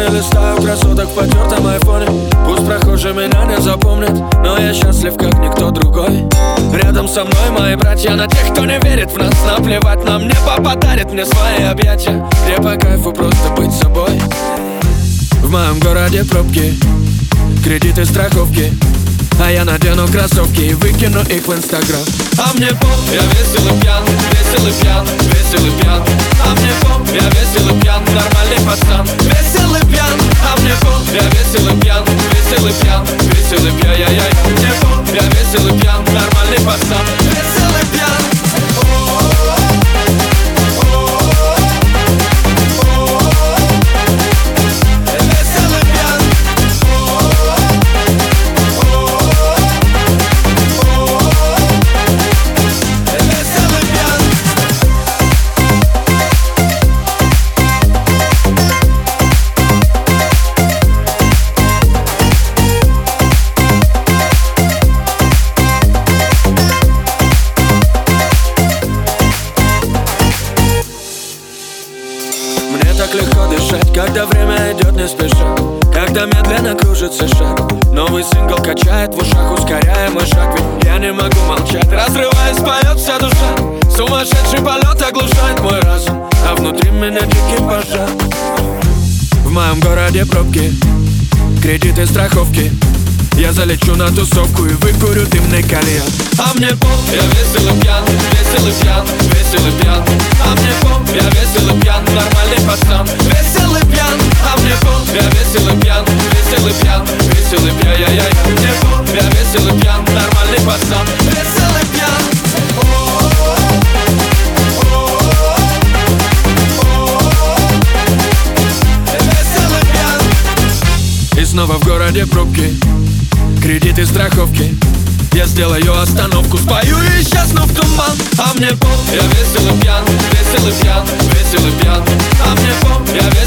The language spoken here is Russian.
расслабоне Листаю красоток в потертом айфоне. Пусть прохожие меня не запомнят Но я счастлив, как никто другой. Рядом со мной мои братья На тех, кто не верит в нас Наплевать нам небо подарит мне свои объятия. Где по кайфу просто быть собой. В моем городе пробки Кредиты, страховки. А я надену кроссовки и выкину их в инстаграм. А мне поп, я весел и пьян, весел и пьян, весел и пьян Яй-яй, мне поп, я весел и пьян, нормальный пацан когда время идет не спеша. Когда медленно кружится шаг. Новый сингл качает в ушах, ускоряя мой шаг. Ведь я не могу молчать, разрываясь, поет вся душа. Сумасшедший полет оглушает мой разум. А внутри меня дикий пожар. В моем городе пробки. Кредиты, страховки. Я залечу на тусовку и выкурю дымный кальян. А мне поп, я весел и пьян, весел и пьян, весел и пьян Снова в городе пробки. Кредиты, страховки. Я сделаю остановку Спою и исчезну в туман. А мне пол, я весел и пьян Весел и пьян, весел и пьян. А мне пол, я весел